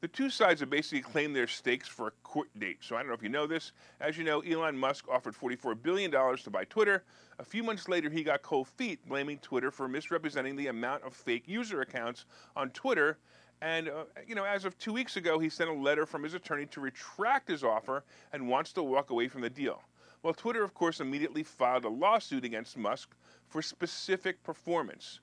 The two sides have basically claimed their stakes for a court date. So I don't know if you know this. As you know, Elon Musk offered $44 billion to buy Twitter. A few months later, he got cold feet blaming Twitter for misrepresenting the amount of fake user accounts on Twitter. And, uh, you know, as of two weeks ago, he sent a letter from his attorney to retract his offer and wants to walk away from the deal. Well, Twitter, of course, immediately filed a lawsuit against Musk for specific performance.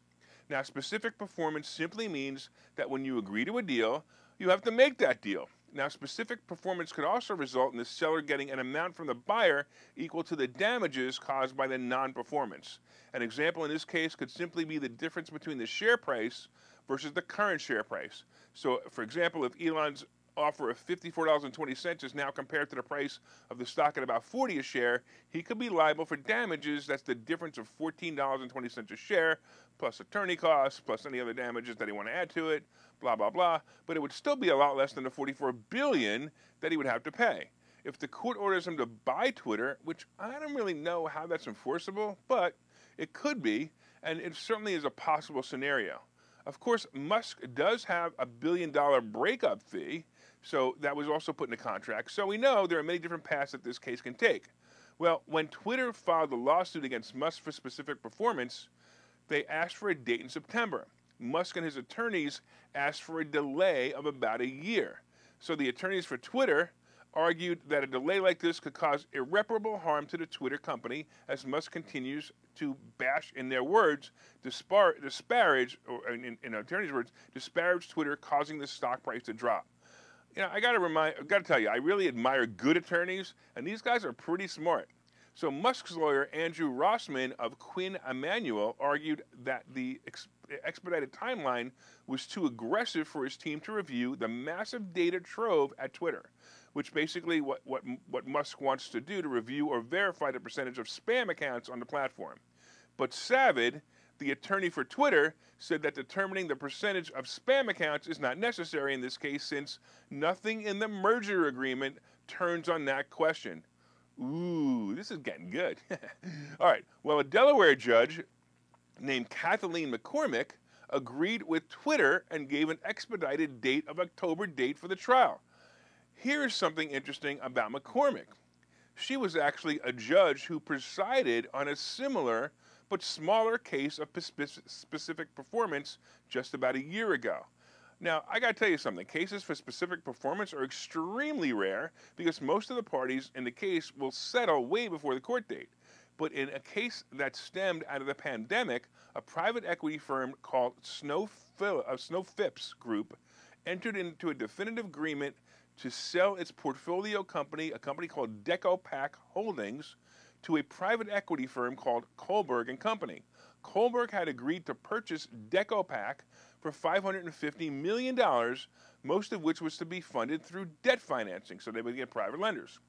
Now, specific performance simply means that when you agree to a deal, you have to make that deal. Now, specific performance could also result in the seller getting an amount from the buyer equal to the damages caused by the non performance. An example in this case could simply be the difference between the share price versus the current share price. So, for example, if Elon's offer of $54.20 is now compared to the price of the stock at about 40 a share, he could be liable for damages. That's the difference of $14.20 a share, plus attorney costs, plus any other damages that he want to add to it, blah blah blah. But it would still be a lot less than the 44 billion that he would have to pay. If the court orders him to buy Twitter, which I don't really know how that's enforceable, but it could be, and it certainly is a possible scenario. Of course, Musk does have a billion dollar breakup fee, so that was also put in the contract. So we know there are many different paths that this case can take. Well, when Twitter filed a lawsuit against Musk for specific performance, they asked for a date in September. Musk and his attorneys asked for a delay of about a year. So the attorneys for Twitter argued that a delay like this could cause irreparable harm to the Twitter company as Musk continues to bash, in their words, dispar- disparage, or in, in attorney's words, disparage Twitter, causing the stock price to drop. You know, I got to remind, I got to tell you, I really admire good attorneys, and these guys are pretty smart. So Musk's lawyer, Andrew Rossman of Quinn Emanuel, argued that the ex- expedited timeline was too aggressive for his team to review the massive data trove at Twitter, which basically what, what, what Musk wants to do to review or verify the percentage of spam accounts on the platform. But Savitt, the attorney for Twitter, said that determining the percentage of spam accounts is not necessary in this case since nothing in the merger agreement turns on that question. Ooh, this is getting good. All right. Well, a Delaware judge named Kathaleen McCormick agreed with Twitter and gave an expedited date of October date for the trial. Here's something interesting about McCormick. She was actually a judge who presided on a similar but smaller case of specific performance just about a year ago. Now, I got to tell you something. Cases for specific performance are extremely rare because most of the parties in the case will settle way before the court date. But in a case that stemmed out of the pandemic, a private equity firm called Snow, uh, Snow Phipps Group entered into a definitive agreement to sell its portfolio company, a company called DecoPac Holdings, to a private equity firm called Kohlberg and Company. Kohlberg had agreed to purchase DecoPac for $550 million, most of which was to be funded through debt financing, so they would get private lenders.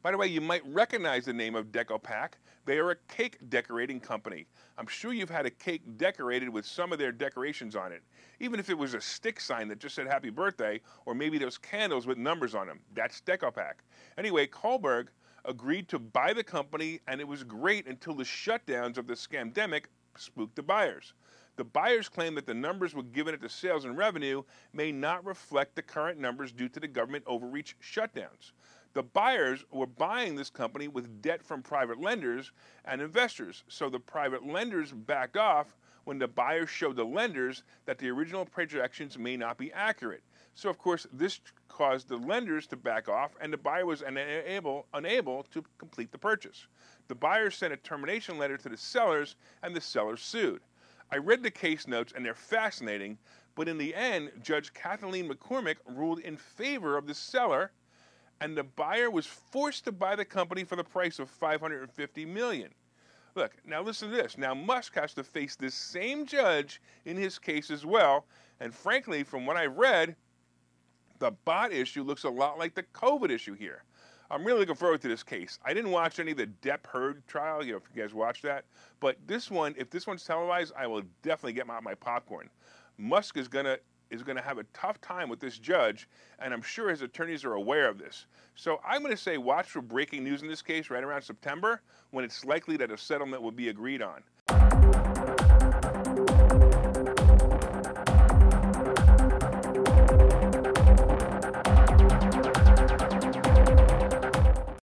By the way, you might recognize the name of DecoPac. They are a cake decorating company. I'm sure you've had a cake decorated with some of their decorations on it. Even if it was a stick sign that just said happy birthday, or maybe those candles with numbers on them. That's DecoPac. Anyway, Kohlberg agreed to buy the company, and it was great until the shutdowns of the scamdemic spooked the buyers. The buyers claim that the numbers were given at the sales and revenue may not reflect the current numbers due to the government overreach shutdowns. The buyers were buying this company with debt from private lenders and investors, so the private lenders backed off when the buyers showed the lenders that the original projections may not be accurate. So, of course, this caused the lenders to back off, and the buyer was unable, unable to complete the purchase. The buyers sent a termination letter to the sellers, and the sellers sued. I read the case notes, and they're fascinating, but in the end, Judge Kathaleen McCormick ruled in favor of the seller, and the buyer was forced to buy the company for the price of 550 million. Look, now listen to this. Now Musk has to face this same judge in his case as well, and frankly, from what I've read, the bot issue looks a lot like the COVID issue here. I'm really looking forward to this case. I didn't watch any of the Depp Heard trial, you know, if you guys watched that. But this one, if this one's televised, I will definitely get my, my popcorn. Musk is gonna is going to have a tough time with this judge, and I'm sure his attorneys are aware of this. So I'm going to say watch for breaking news in this case right around September when it's likely that a settlement will be agreed on.